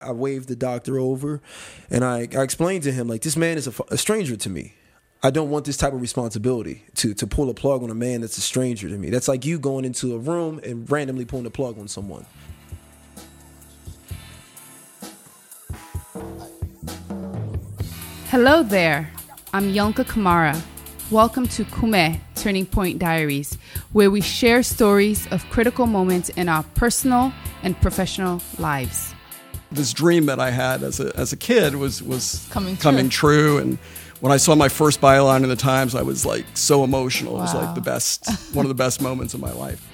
I waved the doctor over and I, I explained to him, like, this man is a, a, stranger to me. I don't want this type of responsibility to, to pull a plug on a man that's a stranger to me. That's like you going into a room and randomly pulling a plug on someone. Hello there. I'm Yonka Kamara. Welcome to Kume Turning Point Diaries, where we share stories of critical moments in our personal and professional lives this dream that I had as a, as a kid was, was coming true. coming true. And when I saw my first byline in the Times, I was like so emotional. Wow. It was like the best, one of the best moments of my life.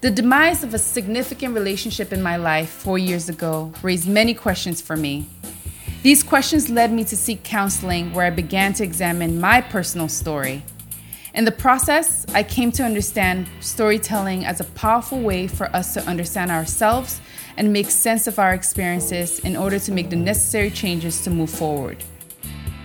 The demise of a significant relationship in my life four years ago raised many questions for me. These questions led me to seek counseling, where I began to examine my personal story. In the process, I came to understand storytelling as a powerful way for us to understand ourselves and make sense of our experiences in order to make the necessary changes to move forward.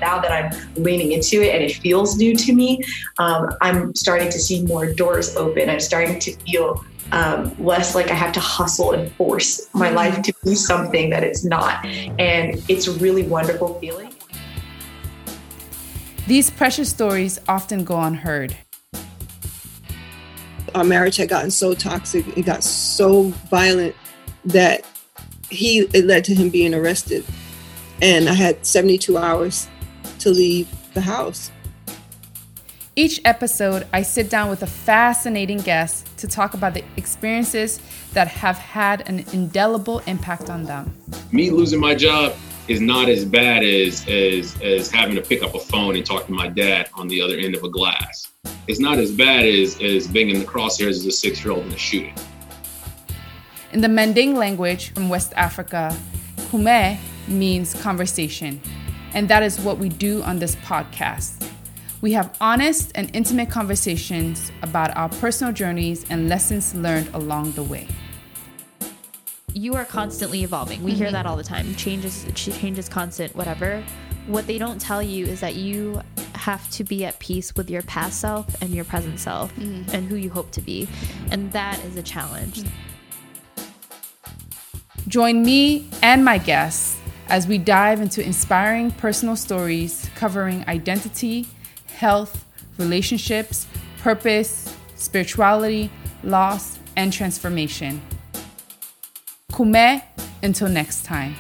Now that I'm leaning into it and it feels new to me, um, I'm starting to see more doors open. I'm starting to feel um, less like I have to hustle and force my mm-hmm. life to be something that it's not. And it's a really wonderful feeling. These precious stories often go unheard. Our marriage had gotten so toxic, it got so violent that he it led to him being arrested. And i had 72 hours to leave the house. Each episode i sit down with a fascinating guest to talk about the experiences that have had an indelible impact on them. Me losing my job is not as bad as as as having to pick up a phone and talk to my dad on the other end of a glass. It's not as bad as as being in the crosshairs as a six year old in a shooting in the Manding language from West Africa, kume means conversation, and that is what we do on this podcast. We have honest and intimate conversations about our personal journeys and lessons learned along the way. You are constantly evolving. We mm-hmm. hear that all the time. Changes, changes, constant, whatever. What they don't tell you is that you have to be at peace with your past self and your present self mm-hmm. and who you hope to be. And that is a challenge. Mm-hmm. Join me and my guests as we dive into inspiring personal stories covering identity, health, relationships, purpose, spirituality, loss, and transformation. Kume, until next time.